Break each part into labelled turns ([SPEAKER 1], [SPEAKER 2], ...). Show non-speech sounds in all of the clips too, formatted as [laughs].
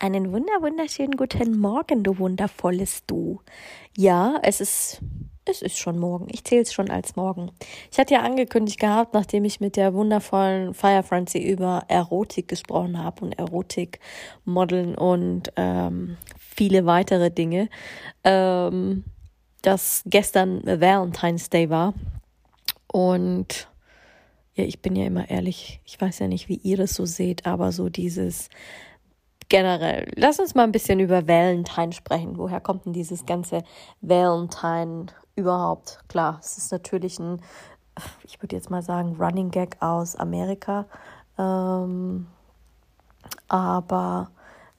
[SPEAKER 1] Einen wunder wunderschönen guten Morgen, du wundervolles Du. Ja, es ist es ist schon morgen. Ich zähle es schon als morgen. Ich hatte ja angekündigt gehabt, nachdem ich mit der wundervollen Fire Francie über Erotik gesprochen habe und Erotik, Modeln und ähm, viele weitere Dinge, ähm, dass gestern Valentine's Day war. Und ja, ich bin ja immer ehrlich, ich weiß ja nicht, wie ihr das so seht, aber so dieses generell. Lass uns mal ein bisschen über Valentine sprechen. Woher kommt denn dieses ganze Valentine überhaupt? Klar, es ist natürlich ein, ich würde jetzt mal sagen, Running Gag aus Amerika. Ähm, aber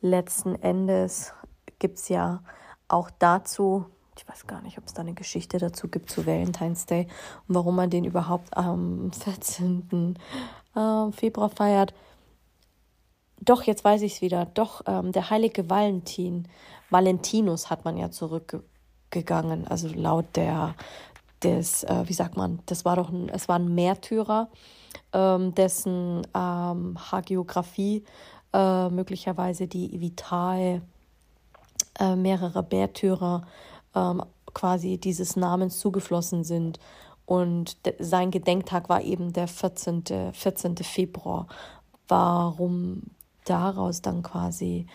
[SPEAKER 1] letzten Endes gibt es ja auch dazu, ich weiß gar nicht, ob es da eine Geschichte dazu gibt zu Valentine's Day und warum man den überhaupt am 14. Äh, Februar feiert. Doch, jetzt weiß ich es wieder. Doch, ähm, der heilige Valentin, Valentinus hat man ja zurückgegangen. Also laut der, des, äh, wie sagt man, das war doch ein, es war ein Märtyrer, ähm, dessen ähm, Hagiografie äh, möglicherweise die Vitae äh, mehrerer Märtyrer ähm, quasi dieses Namens zugeflossen sind. Und sein Gedenktag war eben der 14. 14. Februar. Warum daraus dann quasi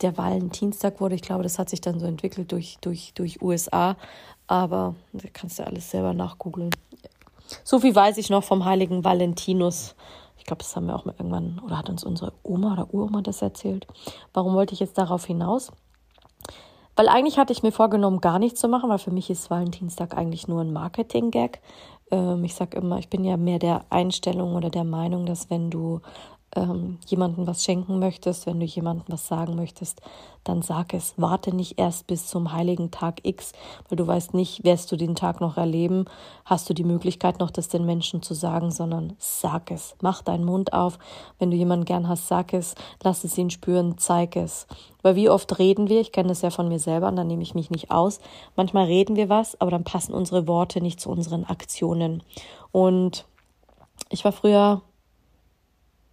[SPEAKER 1] der Valentinstag wurde. Ich glaube, das hat sich dann so entwickelt durch, durch, durch USA. Aber da kannst du alles selber nachgoogeln. So viel weiß ich noch vom heiligen Valentinus. Ich glaube, das haben wir auch mal irgendwann, oder hat uns unsere Oma oder Uroma das erzählt. Warum wollte ich jetzt darauf hinaus? Weil eigentlich hatte ich mir vorgenommen, gar nichts zu machen, weil für mich ist Valentinstag eigentlich nur ein Marketing-Gag. Ähm, ich sage immer, ich bin ja mehr der Einstellung oder der Meinung, dass wenn du ähm, jemandem was schenken möchtest, wenn du jemandem was sagen möchtest, dann sag es. Warte nicht erst bis zum heiligen Tag X, weil du weißt nicht, wirst du den Tag noch erleben, hast du die Möglichkeit noch, das den Menschen zu sagen, sondern sag es. Mach deinen Mund auf. Wenn du jemanden gern hast, sag es. Lass es ihn spüren, zeig es. Weil wie oft reden wir, ich kenne das ja von mir selber, und da nehme ich mich nicht aus. Manchmal reden wir was, aber dann passen unsere Worte nicht zu unseren Aktionen. Und ich war früher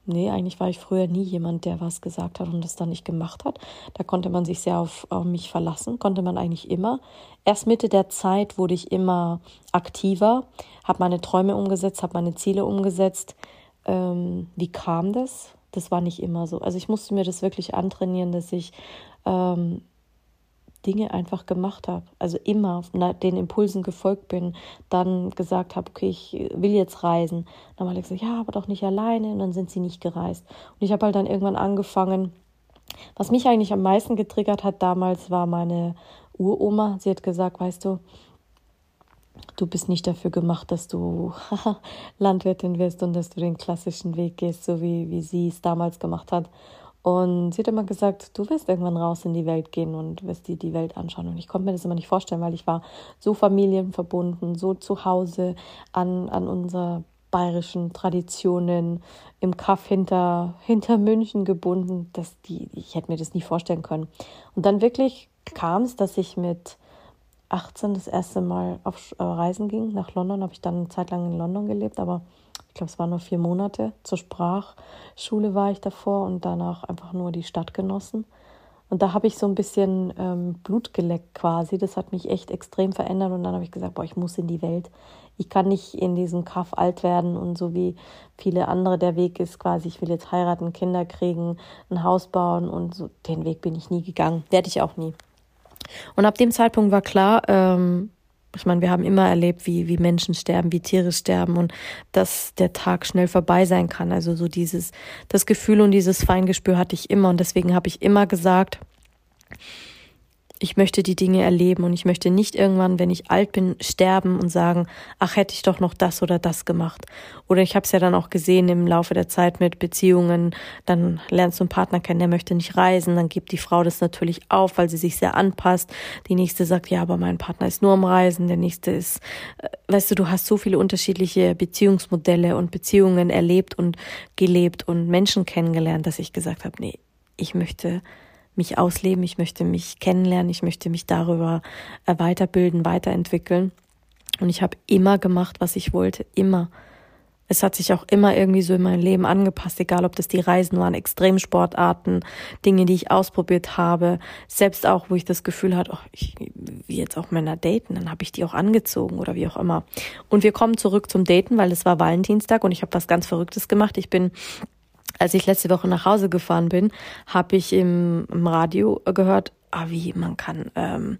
[SPEAKER 1] Nee, eigentlich war ich früher nie jemand, der was gesagt hat und das dann nicht gemacht hat. Da konnte man sich sehr auf, auf mich verlassen, konnte man eigentlich immer. Erst Mitte der Zeit wurde ich immer aktiver, habe meine Träume umgesetzt, habe meine Ziele umgesetzt. Ähm, wie kam das? Das war nicht immer so. Also ich musste mir das wirklich antrainieren, dass ich ähm, Dinge einfach gemacht habe. Also immer den Impulsen gefolgt bin, dann gesagt habe, okay, ich will jetzt reisen. Dann haben alle gesagt, ja, aber doch nicht alleine. Und dann sind sie nicht gereist. Und ich habe halt dann irgendwann angefangen, was mich eigentlich am meisten getriggert hat damals, war meine Uroma. Sie hat gesagt, weißt du, du bist nicht dafür gemacht, dass du [laughs] Landwirtin wirst und dass du den klassischen Weg gehst, so wie, wie sie es damals gemacht hat. Und sie hat immer gesagt, du wirst irgendwann raus in die Welt gehen und wirst dir die Welt anschauen. Und ich konnte mir das immer nicht vorstellen, weil ich war so familienverbunden, so zu Hause an, an unsere bayerischen Traditionen, im Kaff hinter, hinter München gebunden, dass die, ich hätte mir das nie vorstellen können. Und dann wirklich kam es, dass ich mit 18 das erste Mal auf äh, Reisen ging. Nach London habe ich dann eine Zeit lang in London gelebt, aber ich glaube, es waren nur vier Monate. Zur Sprachschule war ich davor und danach einfach nur die Stadt genossen. Und da habe ich so ein bisschen ähm, Blut geleckt quasi. Das hat mich echt extrem verändert. Und dann habe ich gesagt, boah, ich muss in die Welt. Ich kann nicht in diesem Kaff alt werden und so wie viele andere der Weg ist quasi, ich will jetzt heiraten, Kinder kriegen, ein Haus bauen und so. Den Weg bin ich nie gegangen. Werde ich auch nie. Und ab dem Zeitpunkt war klar, ähm, ich meine, wir haben immer erlebt, wie, wie Menschen sterben, wie Tiere sterben und dass der Tag schnell vorbei sein kann. Also so dieses, das Gefühl und dieses Feingespür hatte ich immer und deswegen habe ich immer gesagt, ich möchte die Dinge erleben und ich möchte nicht irgendwann, wenn ich alt bin, sterben und sagen, ach, hätte ich doch noch das oder das gemacht. Oder ich habe es ja dann auch gesehen im Laufe der Zeit mit Beziehungen, dann lernst du einen Partner kennen, der möchte nicht reisen, dann gibt die Frau das natürlich auf, weil sie sich sehr anpasst. Die nächste sagt, ja, aber mein Partner ist nur am Reisen, der nächste ist, äh, weißt du, du hast so viele unterschiedliche Beziehungsmodelle und Beziehungen erlebt und gelebt und Menschen kennengelernt, dass ich gesagt habe, nee, ich möchte mich ausleben, ich möchte mich kennenlernen, ich möchte mich darüber äh, weiterbilden, weiterentwickeln. Und ich habe immer gemacht, was ich wollte, immer. Es hat sich auch immer irgendwie so in mein Leben angepasst, egal ob das die Reisen waren, Extremsportarten, Dinge, die ich ausprobiert habe, selbst auch, wo ich das Gefühl hatte, oh, ich will jetzt auch Männer daten, dann habe ich die auch angezogen oder wie auch immer. Und wir kommen zurück zum Daten, weil es war Valentinstag und ich habe was ganz Verrücktes gemacht. Ich bin als ich letzte Woche nach Hause gefahren bin, habe ich im, im, Radio gehört, ah, wie man kann ähm,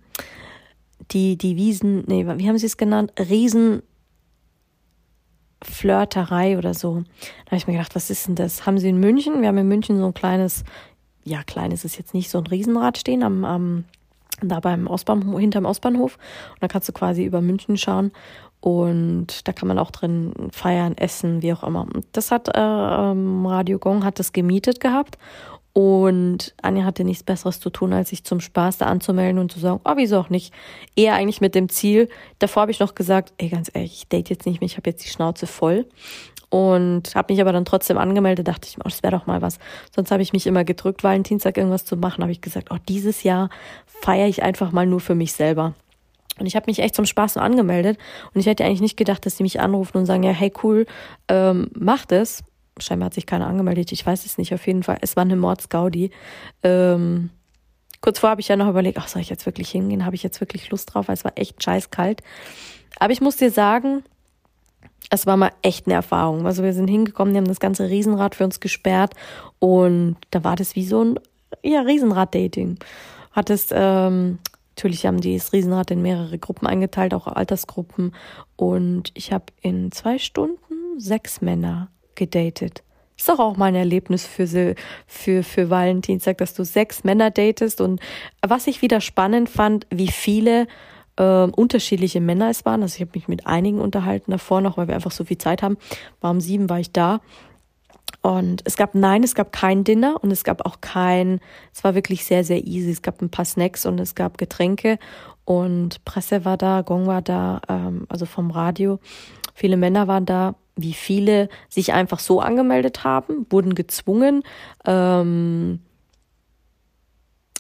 [SPEAKER 1] die die Wiesen, nee, wie haben sie es genannt? Riesenflirterei oder so. Da habe ich mir gedacht, was ist denn das? Haben sie in München? Wir haben in München so ein kleines, ja, klein ist jetzt nicht, so ein Riesenrad stehen am, am da beim Ostbahnhof, hinterm Ostbahnhof. Und da kannst du quasi über München schauen. Und da kann man auch drin feiern, essen, wie auch immer. Das hat äh, ähm, Radio Gong hat das gemietet gehabt. Und Anja hatte nichts Besseres zu tun, als sich zum Spaß da anzumelden und zu sagen, oh, wieso auch nicht. Eher eigentlich mit dem Ziel. Davor habe ich noch gesagt, ey, ganz ehrlich, ich date jetzt nicht mehr, ich habe jetzt die Schnauze voll. Und habe mich aber dann trotzdem angemeldet, dachte ich, oh, das wäre doch mal was. Sonst habe ich mich immer gedrückt, Valentinstag irgendwas zu machen. Habe ich gesagt, oh, dieses Jahr feiere ich einfach mal nur für mich selber. Und ich habe mich echt zum Spaß nur angemeldet. Und ich hätte eigentlich nicht gedacht, dass die mich anrufen und sagen, ja, hey cool, ähm, mach das. Scheinbar hat sich keiner angemeldet, ich weiß es nicht. Auf jeden Fall, es war eine Mordsgaudi. Ähm, kurz vor habe ich ja noch überlegt, ach, soll ich jetzt wirklich hingehen? Habe ich jetzt wirklich Lust drauf? Weil es war echt scheiß kalt. Aber ich muss dir sagen, es war mal echt eine Erfahrung. Also wir sind hingekommen, die haben das ganze Riesenrad für uns gesperrt und da war das wie so ein ja, Riesenrad-Dating. Hattest ähm, Natürlich haben die das Riesenrad in mehrere Gruppen eingeteilt, auch Altersgruppen. Und ich habe in zwei Stunden sechs Männer gedatet. Ist doch auch mal ein Erlebnis für, für, für Valentinstag, dass du sechs Männer datest. Und was ich wieder spannend fand, wie viele äh, unterschiedliche Männer es waren. Also ich habe mich mit einigen unterhalten davor noch, weil wir einfach so viel Zeit haben. War um sieben war ich da. Und es gab, nein, es gab kein Dinner und es gab auch kein, es war wirklich sehr, sehr easy. Es gab ein paar Snacks und es gab Getränke und Presse war da, Gong war da, ähm, also vom Radio. Viele Männer waren da. Wie viele sich einfach so angemeldet haben, wurden gezwungen, ähm,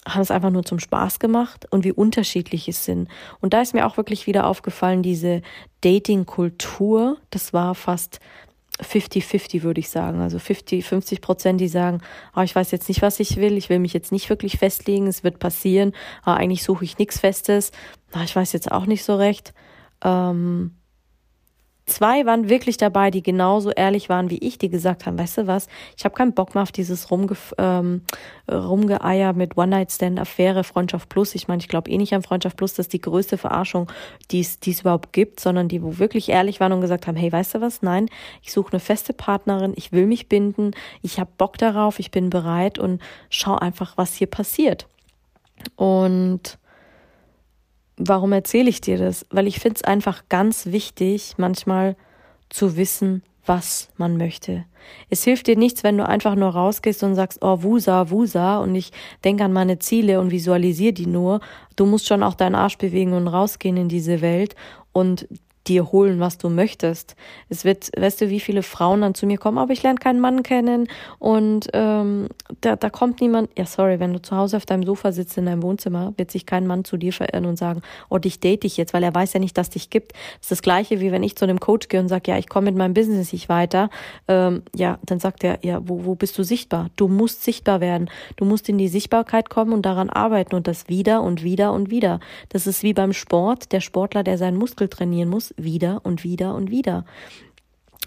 [SPEAKER 1] haben es einfach nur zum Spaß gemacht und wie unterschiedlich es sind. Und da ist mir auch wirklich wieder aufgefallen, diese Dating-Kultur, das war fast 50-50 würde ich sagen. Also 50, 50 Prozent, die sagen, oh, ich weiß jetzt nicht, was ich will, ich will mich jetzt nicht wirklich festlegen, es wird passieren, oh, eigentlich suche ich nichts Festes, oh, ich weiß jetzt auch nicht so recht. Ähm, Zwei waren wirklich dabei, die genauso ehrlich waren wie ich, die gesagt haben, weißt du was, ich habe keinen Bock mehr auf dieses Rumge ähm, Rumgeeier mit One-Night-Stand-Affäre, Freundschaft Plus. Ich meine, ich glaube eh nicht an Freundschaft Plus, das ist die größte Verarschung, die es überhaupt gibt, sondern die, wo wirklich ehrlich waren und gesagt haben, hey, weißt du was, nein, ich suche eine feste Partnerin, ich will mich binden, ich habe Bock darauf, ich bin bereit und schau einfach, was hier passiert. Und Warum erzähle ich dir das? Weil ich finde es einfach ganz wichtig, manchmal zu wissen, was man möchte. Es hilft dir nichts, wenn du einfach nur rausgehst und sagst, oh, Wusa, Wusa, und ich denke an meine Ziele und visualisiere die nur. Du musst schon auch deinen Arsch bewegen und rausgehen in diese Welt und dir holen, was du möchtest. Es wird, weißt du, wie viele Frauen dann zu mir kommen, aber ich lerne keinen Mann kennen und ähm, da, da kommt niemand. Ja, sorry, wenn du zu Hause auf deinem Sofa sitzt in deinem Wohnzimmer, wird sich kein Mann zu dir verirren und sagen, oh, dich date ich jetzt, weil er weiß ja nicht, dass dich gibt. Das ist das Gleiche, wie wenn ich zu einem Coach gehe und sage, ja, ich komme mit meinem Business nicht weiter. Ähm, ja, dann sagt er, ja, wo, wo bist du sichtbar? Du musst sichtbar werden. Du musst in die Sichtbarkeit kommen und daran arbeiten und das wieder und wieder und wieder. Das ist wie beim Sport. Der Sportler, der seinen Muskel trainieren muss, wieder und wieder und wieder.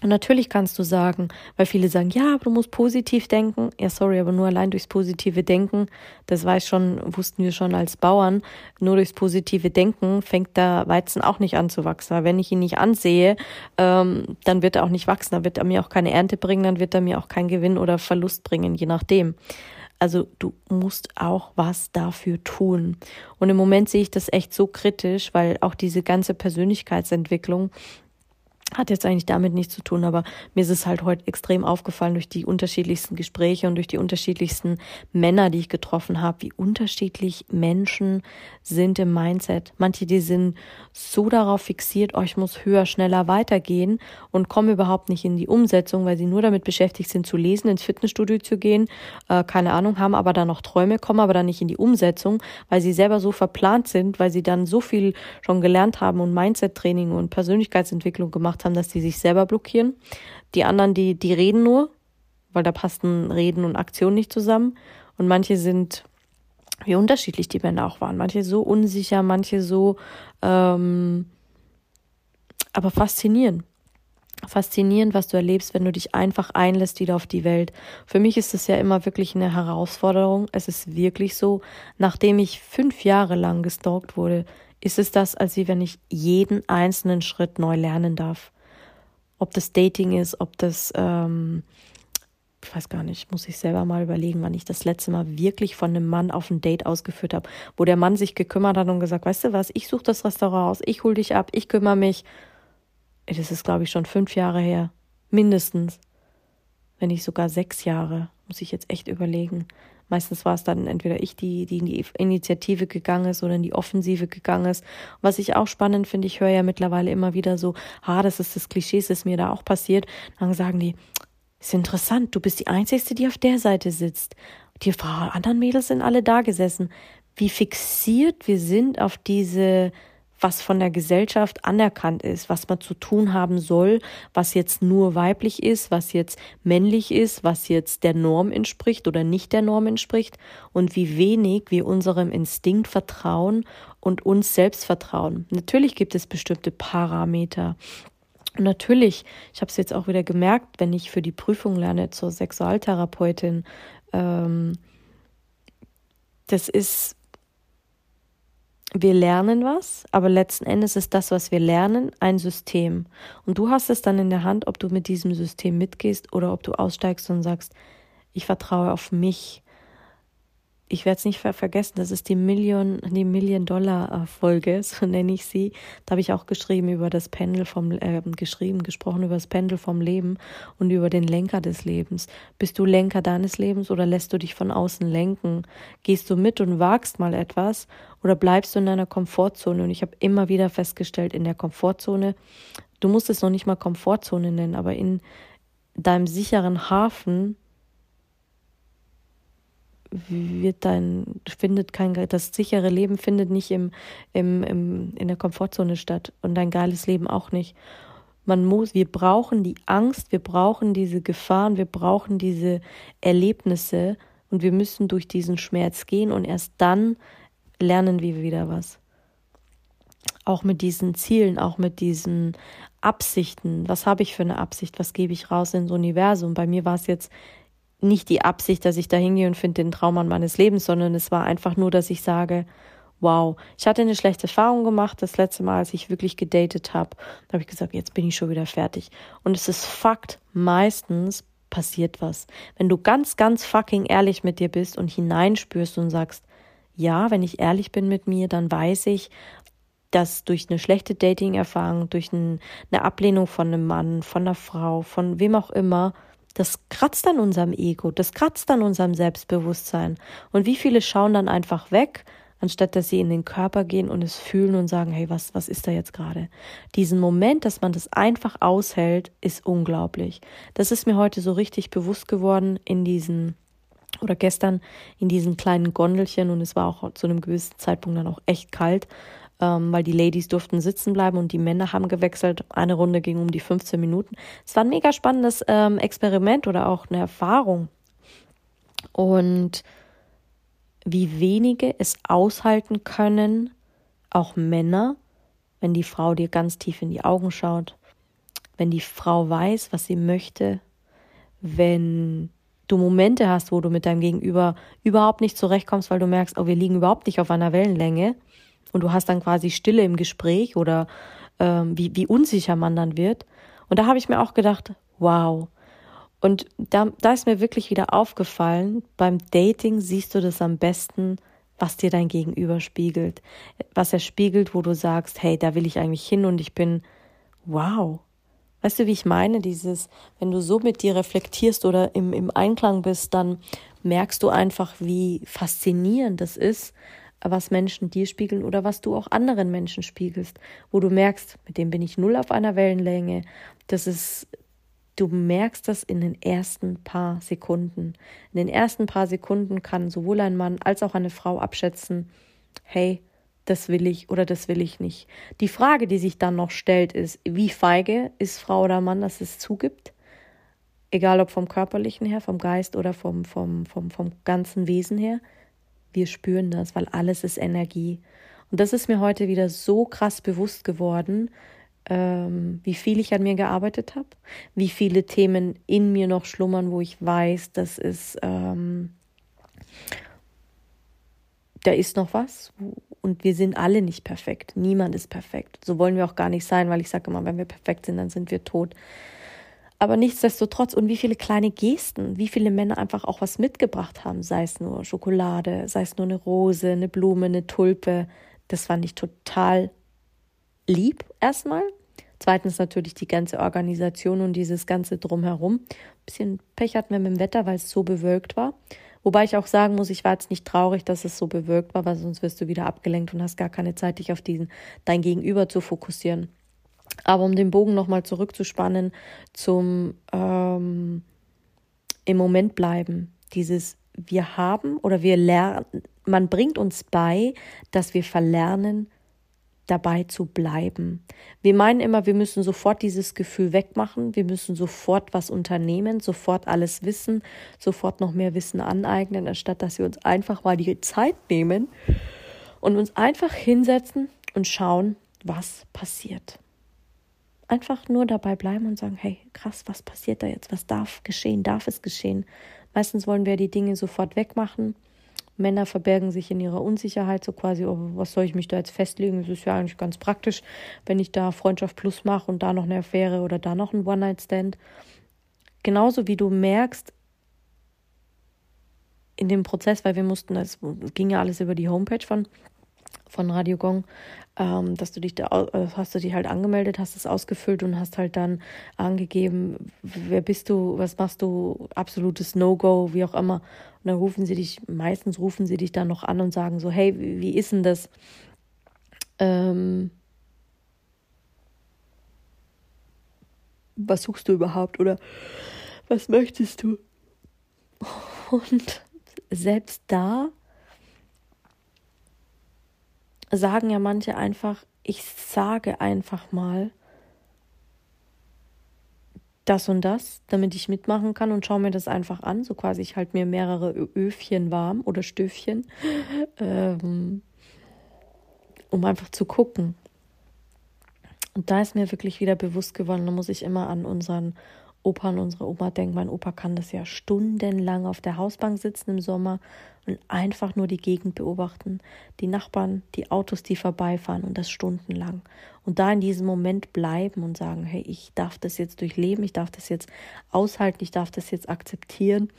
[SPEAKER 1] Und natürlich kannst du sagen, weil viele sagen, ja, aber du musst positiv denken. Ja, sorry, aber nur allein durchs positive Denken, das weiß schon, wussten wir schon als Bauern, nur durchs positive Denken fängt der Weizen auch nicht an zu wachsen. Weil wenn ich ihn nicht ansehe, ähm, dann wird er auch nicht wachsen, dann wird er mir auch keine Ernte bringen, dann wird er mir auch keinen Gewinn oder Verlust bringen, je nachdem. Also du musst auch was dafür tun. Und im Moment sehe ich das echt so kritisch, weil auch diese ganze Persönlichkeitsentwicklung hat jetzt eigentlich damit nichts zu tun, aber mir ist es halt heute extrem aufgefallen durch die unterschiedlichsten Gespräche und durch die unterschiedlichsten Männer, die ich getroffen habe, wie unterschiedlich Menschen sind im Mindset. Manche, die sind so darauf fixiert, oh, muss höher, schneller weitergehen und kommen überhaupt nicht in die Umsetzung, weil sie nur damit beschäftigt sind zu lesen, ins Fitnessstudio zu gehen, äh, keine Ahnung, haben aber dann noch Träume, kommen aber dann nicht in die Umsetzung, weil sie selber so verplant sind, weil sie dann so viel schon gelernt haben und Mindset-Training und Persönlichkeitsentwicklung gemacht gemacht haben, dass die sich selber blockieren. Die anderen, die, die reden nur, weil da passen Reden und Aktion nicht zusammen. Und manche sind, wie unterschiedlich die Männer auch waren. Manche so unsicher, manche so, ähm, aber faszinierend. Faszinierend, was du erlebst, wenn du dich einfach einlässt wieder auf die Welt. Für mich ist es ja immer wirklich eine Herausforderung. Es ist wirklich so, nachdem ich fünf Jahre lang gestalkt wurde, ist es das, als wenn ich jeden einzelnen Schritt neu lernen darf. Ob das Dating ist, ob das, ähm, ich weiß gar nicht, muss ich selber mal überlegen, wann ich das letzte Mal wirklich von einem Mann auf ein Date ausgeführt habe, wo der Mann sich gekümmert hat und gesagt, weißt du was, ich suche das Restaurant aus, ich hol dich ab, ich kümmere mich. Das ist, glaube ich, schon fünf Jahre her. Mindestens. Wenn nicht sogar sechs Jahre. Muss ich jetzt echt überlegen. Meistens war es dann entweder ich, die, die in die Initiative gegangen ist oder in die Offensive gegangen ist. Was ich auch spannend finde, ich höre ja mittlerweile immer wieder so, ah, das ist das Klischee, das ist mir da auch passiert. Dann sagen die, ist interessant, du bist die Einzige, die auf der Seite sitzt. Die anderen Mädels sind alle da gesessen. Wie fixiert wir sind auf diese was von der Gesellschaft anerkannt ist, was man zu tun haben soll, was jetzt nur weiblich ist, was jetzt männlich ist, was jetzt der Norm entspricht oder nicht der Norm entspricht und wie wenig wir unserem Instinkt vertrauen und uns selbst vertrauen. Natürlich gibt es bestimmte Parameter. Und natürlich, ich habe es jetzt auch wieder gemerkt, wenn ich für die Prüfung lerne zur Sexualtherapeutin, ähm, das ist wir lernen was, aber letzten Endes ist das, was wir lernen, ein System. Und du hast es dann in der Hand, ob du mit diesem System mitgehst oder ob du aussteigst und sagst, ich vertraue auf mich ich werde es nicht vergessen, das ist die Million, die Million-Dollar-Folge, [laughs] so nenne ich sie. Da habe ich auch geschrieben über das Pendel vom, äh, geschrieben, gesprochen über das Pendel vom Leben und über den Lenker des Lebens. Bist du Lenker deines Lebens oder lässt du dich von außen lenken? Gehst du mit und wagst mal etwas oder bleibst du in deiner Komfortzone? Und ich habe immer wieder festgestellt, in der Komfortzone, du musst es noch nicht mal Komfortzone nennen, aber in deinem sicheren Hafen wird dein, findet kein, das sichere Leben findet nicht im, im, im, in der Komfortzone statt und dein geiles Leben auch nicht. Man muss, wir brauchen die Angst, wir brauchen diese Gefahren, wir brauchen diese Erlebnisse und wir müssen durch diesen Schmerz gehen und erst dann lernen wir wieder was. Auch mit diesen Zielen, auch mit diesen Absichten. Was habe ich für eine Absicht? Was gebe ich raus ins Universum? Bei mir war es jetzt nicht die Absicht, dass ich da hingehe und finde den Traummann meines Lebens, sondern es war einfach nur, dass ich sage, wow, ich hatte eine schlechte Erfahrung gemacht, das letzte Mal, als ich wirklich gedatet habe. Da habe ich gesagt, jetzt bin ich schon wieder fertig. Und es ist Fakt, meistens passiert was. Wenn du ganz, ganz fucking ehrlich mit dir bist und hineinspürst und sagst, ja, wenn ich ehrlich bin mit mir, dann weiß ich, dass durch eine schlechte Dating-Erfahrung, durch eine Ablehnung von einem Mann, von einer Frau, von wem auch immer, das kratzt an unserem Ego, das kratzt an unserem Selbstbewusstsein. Und wie viele schauen dann einfach weg, anstatt dass sie in den Körper gehen und es fühlen und sagen, hey, was, was ist da jetzt gerade? Diesen Moment, dass man das einfach aushält, ist unglaublich. Das ist mir heute so richtig bewusst geworden in diesen oder gestern in diesen kleinen Gondelchen und es war auch zu einem gewissen Zeitpunkt dann auch echt kalt ähm, weil die Ladies durften sitzen bleiben und die Männer haben gewechselt. Eine Runde ging um die 15 Minuten. Es war ein mega spannendes ähm, Experiment oder auch eine Erfahrung. Und wie wenige es aushalten können, auch Männer, wenn die Frau dir ganz tief in die Augen schaut, wenn die Frau weiß, was sie möchte, wenn du Momente hast, wo du mit deinem Gegenüber überhaupt nicht zurechtkommst, weil du merkst, oh, wir liegen überhaupt nicht auf einer Wellenlänge, und du hast dann quasi Stille im Gespräch oder ähm, wie, wie unsicher man dann wird. Und da habe ich mir auch gedacht, wow. Und da, da ist mir wirklich wieder aufgefallen, beim Dating siehst du das am besten, was dir dein Gegenüber spiegelt. Was er spiegelt, wo du sagst, hey, da will ich eigentlich hin und ich bin, wow. Weißt du, wie ich meine? Dieses, wenn du so mit dir reflektierst oder im, im Einklang bist, dann merkst du einfach, wie faszinierend das ist, was Menschen dir spiegeln oder was du auch anderen Menschen spiegelst, wo du merkst, mit dem bin ich null auf einer Wellenlänge. Das ist, du merkst das in den ersten paar Sekunden. In den ersten paar Sekunden kann sowohl ein Mann als auch eine Frau abschätzen, hey, das will ich oder das will ich nicht. Die Frage, die sich dann noch stellt, ist, wie feige ist Frau oder Mann, dass es zugibt? Egal ob vom körperlichen her, vom Geist oder vom, vom, vom, vom ganzen Wesen her. Wir spüren das, weil alles ist Energie. Und das ist mir heute wieder so krass bewusst geworden, ähm, wie viel ich an mir gearbeitet habe, wie viele Themen in mir noch schlummern, wo ich weiß, das ist, ähm, da ist noch was. Und wir sind alle nicht perfekt. Niemand ist perfekt. So wollen wir auch gar nicht sein, weil ich sage immer, wenn wir perfekt sind, dann sind wir tot. Aber nichtsdestotrotz, und wie viele kleine Gesten, wie viele Männer einfach auch was mitgebracht haben, sei es nur Schokolade, sei es nur eine Rose, eine Blume, eine Tulpe, das fand ich total lieb erstmal. Zweitens natürlich die ganze Organisation und dieses ganze Drumherum. Ein bisschen Pech hatten wir mit dem Wetter, weil es so bewölkt war. Wobei ich auch sagen muss, ich war jetzt nicht traurig, dass es so bewölkt war, weil sonst wirst du wieder abgelenkt und hast gar keine Zeit, dich auf diesen, dein Gegenüber zu fokussieren. Aber um den Bogen nochmal zurückzuspannen zum ähm, im Moment bleiben, dieses wir haben oder wir lernen, man bringt uns bei, dass wir verlernen, dabei zu bleiben. Wir meinen immer, wir müssen sofort dieses Gefühl wegmachen, wir müssen sofort was unternehmen, sofort alles wissen, sofort noch mehr Wissen aneignen, anstatt dass wir uns einfach mal die Zeit nehmen und uns einfach hinsetzen und schauen, was passiert. Einfach nur dabei bleiben und sagen, hey, krass, was passiert da jetzt? Was darf geschehen? Darf es geschehen? Meistens wollen wir die Dinge sofort wegmachen Männer verbergen sich in ihrer Unsicherheit, so quasi, oh, was soll ich mich da jetzt festlegen? Das ist ja eigentlich ganz praktisch, wenn ich da Freundschaft plus mache und da noch eine Affäre oder da noch ein One-Night-Stand. Genauso wie du merkst, in dem Prozess, weil wir mussten, es ging ja alles über die Homepage von, von Radio Gong, ähm, dass du dich da, äh, hast du dich halt angemeldet, hast es ausgefüllt und hast halt dann angegeben, wer bist du, was machst du, absolutes No-Go, wie auch immer. Und dann rufen sie dich, meistens rufen sie dich dann noch an und sagen so, hey, wie ist denn das? Ähm, was suchst du überhaupt oder was möchtest du? [laughs] Und selbst da sagen ja manche einfach, ich sage einfach mal das und das, damit ich mitmachen kann und schaue mir das einfach an. So quasi, ich halte mir mehrere Öfchen warm oder Stöfchen, [laughs] ähm, um einfach zu gucken. Und da ist mir wirklich wieder bewusst geworden, da muss ich immer an unseren Opa und unsere Oma denken. Mein Opa kann das ja stundenlang auf der Hausbank sitzen im Sommer und einfach nur die Gegend beobachten, die Nachbarn, die Autos, die vorbeifahren und das stundenlang. Und da in diesem Moment bleiben und sagen, hey, ich darf das jetzt durchleben, ich darf das jetzt aushalten, ich darf das jetzt akzeptieren.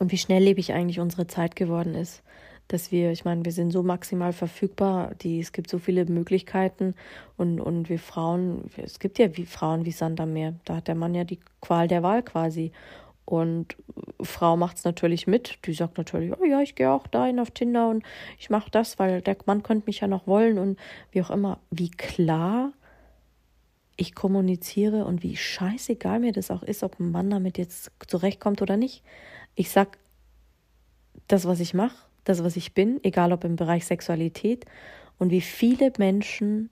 [SPEAKER 1] Und wie schnelllebig eigentlich unsere Zeit geworden ist dass wir, ich meine, wir sind so maximal verfügbar, die, es gibt so viele Möglichkeiten und, und wir Frauen, es gibt ja wie Frauen wie Sand am Meer, da hat der Mann ja die Qual der Wahl quasi. Und Frau macht es natürlich mit. Die sagt natürlich, oh ja, ich gehe auch dahin auf Tinder und ich mache das, weil der Mann könnte mich ja noch wollen und wie auch immer. Wie klar ich kommuniziere und wie scheißegal mir das auch ist, ob ein Mann damit jetzt zurechtkommt oder nicht. Ich sag das, was ich mache das, was ich bin, egal ob im Bereich Sexualität und wie viele Menschen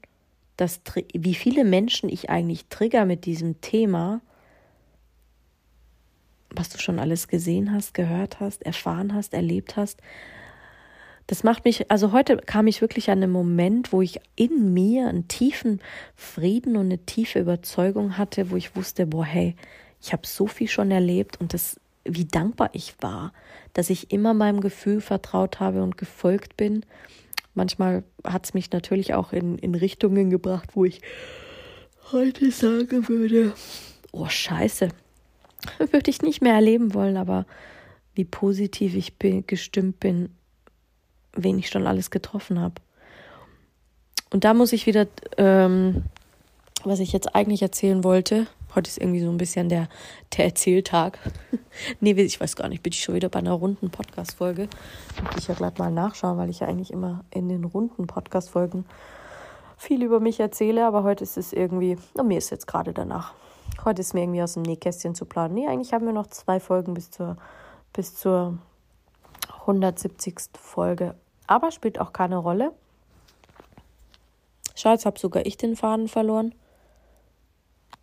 [SPEAKER 1] das, wie viele Menschen ich eigentlich trigger mit diesem Thema, was du schon alles gesehen hast, gehört hast, erfahren hast, erlebt hast. Das macht mich, also heute kam ich wirklich an einen Moment, wo ich in mir einen tiefen Frieden und eine tiefe Überzeugung hatte, wo ich wusste, boah, hey, ich habe so viel schon erlebt und das wie dankbar ich war, dass ich immer meinem Gefühl vertraut habe und gefolgt bin. Manchmal hat es mich natürlich auch in, in Richtungen gebracht, wo ich heute sagen würde, oh scheiße, [laughs] würde ich nicht mehr erleben wollen, aber wie positiv ich bin, gestimmt bin, wen ich schon alles getroffen habe. Und da muss ich wieder, ähm, was ich jetzt eigentlich erzählen wollte, heute ist irgendwie so ein bisschen der, der Erzähltag. [laughs] nee, ich weiß gar nicht, bin ich schon wieder bei einer runden Podcast-Folge. Muss ich ja gleich mal nachschauen, weil ich ja eigentlich immer in den runden Podcast-Folgen viel über mich erzähle, aber heute ist es irgendwie, na, mir ist jetzt gerade danach. Heute ist mir irgendwie aus dem Nähkästchen zu planen. Nee, eigentlich haben wir noch zwei Folgen bis zur, bis zur 170. Folge. Aber spielt auch keine Rolle. Schau, jetzt habe sogar ich den Faden verloren.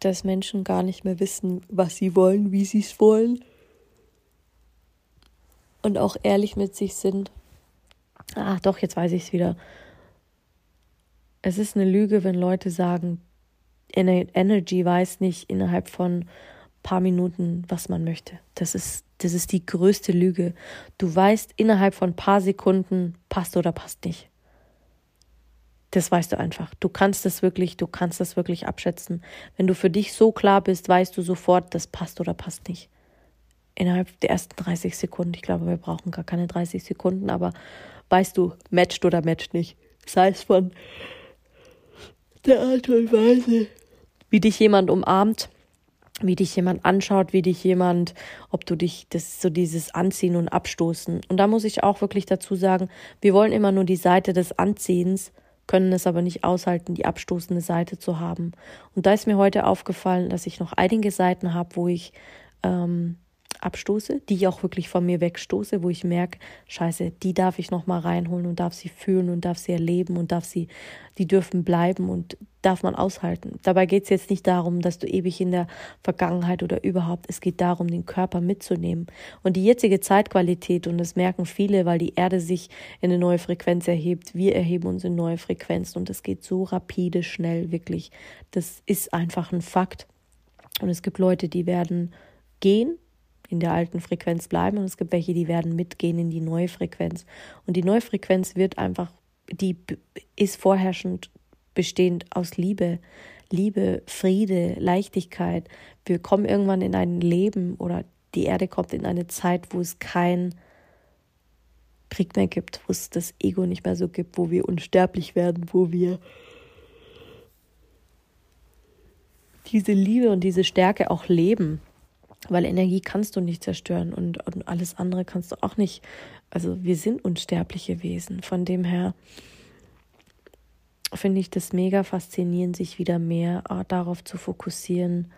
[SPEAKER 1] Dass Menschen gar nicht mehr wissen, was sie wollen, wie sie es wollen. Und auch ehrlich mit sich sind. Ach doch, jetzt weiß ich es wieder. Es ist eine Lüge, wenn Leute sagen, Energy weiß nicht innerhalb von paar Minuten, was man möchte. Das ist, das ist die größte Lüge. Du weißt innerhalb von paar Sekunden, passt oder passt nicht. Das weißt du einfach. Du kannst das wirklich, du kannst das wirklich abschätzen. Wenn du für dich so klar bist, weißt du sofort, das passt oder passt nicht. Innerhalb der ersten 30 Sekunden. Ich glaube, wir brauchen gar keine 30 Sekunden, aber weißt du, matcht oder matcht nicht. Sei es von der Art und Weise, wie dich jemand umarmt, wie dich jemand anschaut, wie dich jemand, ob du dich, das so dieses Anziehen und Abstoßen. Und da muss ich auch wirklich dazu sagen, wir wollen immer nur die Seite des Anziehens, können es aber nicht aushalten, die abstoßende Seite zu haben. Und da ist mir heute aufgefallen, dass ich noch einige Seiten habe, wo ich ähm, abstoße, die ich auch wirklich von mir wegstoße, wo ich merke, scheiße, die darf ich noch mal reinholen und darf sie fühlen und darf sie erleben und darf sie, die dürfen bleiben und darf man aushalten. Dabei geht es jetzt nicht darum, dass du ewig in der Vergangenheit oder überhaupt, es geht darum, den Körper mitzunehmen. Und die jetzige Zeitqualität, und das merken viele, weil die Erde sich in eine neue Frequenz erhebt, wir erheben uns in neue Frequenzen und es geht so rapide, schnell, wirklich. Das ist einfach ein Fakt. Und es gibt Leute, die werden gehen, in der alten Frequenz bleiben und es gibt welche, die werden mitgehen in die neue Frequenz. Und die neue Frequenz wird einfach, die ist vorherrschend bestehend aus Liebe. Liebe, Friede, Leichtigkeit. Wir kommen irgendwann in ein Leben oder die Erde kommt in eine Zeit, wo es kein Krieg mehr gibt, wo es das Ego nicht mehr so gibt, wo wir unsterblich werden, wo wir diese Liebe und diese Stärke auch leben. Weil Energie kannst du nicht zerstören und, und alles andere kannst du auch nicht. Also wir sind unsterbliche Wesen. Von dem her finde ich das mega faszinierend, sich wieder mehr äh, darauf zu fokussieren,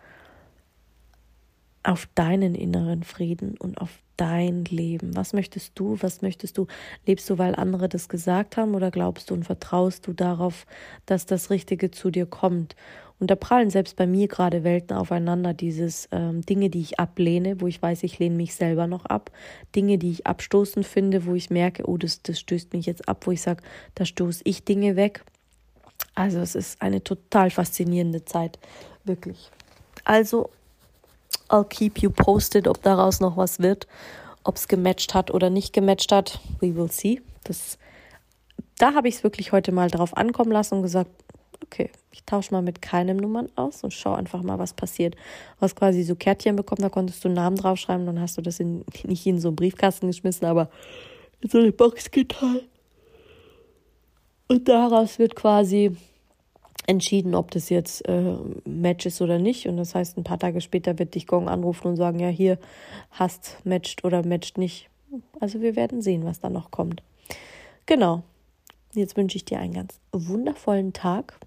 [SPEAKER 1] auf deinen inneren Frieden und auf dein Leben. Was möchtest du? Was möchtest du? Lebst du, weil andere das gesagt haben oder glaubst du und vertraust du darauf, dass das Richtige zu dir kommt? Und da prallen selbst bei mir gerade Welten aufeinander, dieses ähm, Dinge, die ich ablehne, wo ich weiß, ich lehne mich selber noch ab, Dinge, die ich abstoßend finde, wo ich merke, oh, das, das stößt mich jetzt ab, wo ich sage, da stoße ich Dinge weg. Also es ist eine total faszinierende Zeit, wirklich. Also, I'll keep you posted, ob daraus noch was wird, ob es gematcht hat oder nicht gematcht hat. We will see. Das, da habe ich es wirklich heute mal drauf ankommen lassen und gesagt, okay, ich tausche mal mit keinem Nummern aus und schau einfach mal, was passiert. Du hast quasi so Kärtchen bekommen, da konntest du einen Namen draufschreiben, dann hast du das in, [laughs] nicht in so einen Briefkasten geschmissen, aber in so eine Box getan. Und daraus wird quasi entschieden, ob das jetzt äh, Match ist oder nicht. Und das heißt, ein paar Tage später wird dich Gong anrufen und sagen, ja, hier hast matcht oder matcht nicht. Also wir werden sehen, was da noch kommt. Genau. Jetzt wünsche ich dir einen ganz wundervollen Tag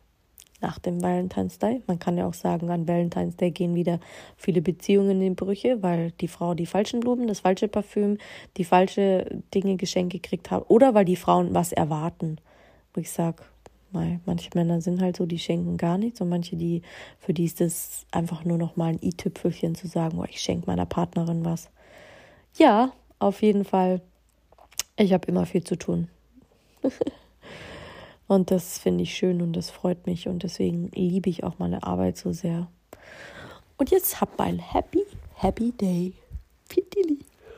[SPEAKER 1] nach dem Valentine's Day. Man kann ja auch sagen, an Valentine's Day gehen wieder viele Beziehungen in Brüche, weil die Frau die falschen Blumen, das falsche Parfüm, die falsche Dinge, Geschenke gekriegt hat oder weil die Frauen was erwarten. Wo ich sage, manche Männer sind halt so, die schenken gar nichts und manche, die, für die ist es einfach nur noch mal ein i-Tüpfelchen zu sagen, oh, ich schenke meiner Partnerin was. Ja, auf jeden Fall. Ich habe immer viel zu tun. [laughs] Und das finde ich schön und das freut mich und deswegen liebe ich auch meine Arbeit so sehr. Und jetzt habt ein happy, happy day. Vielen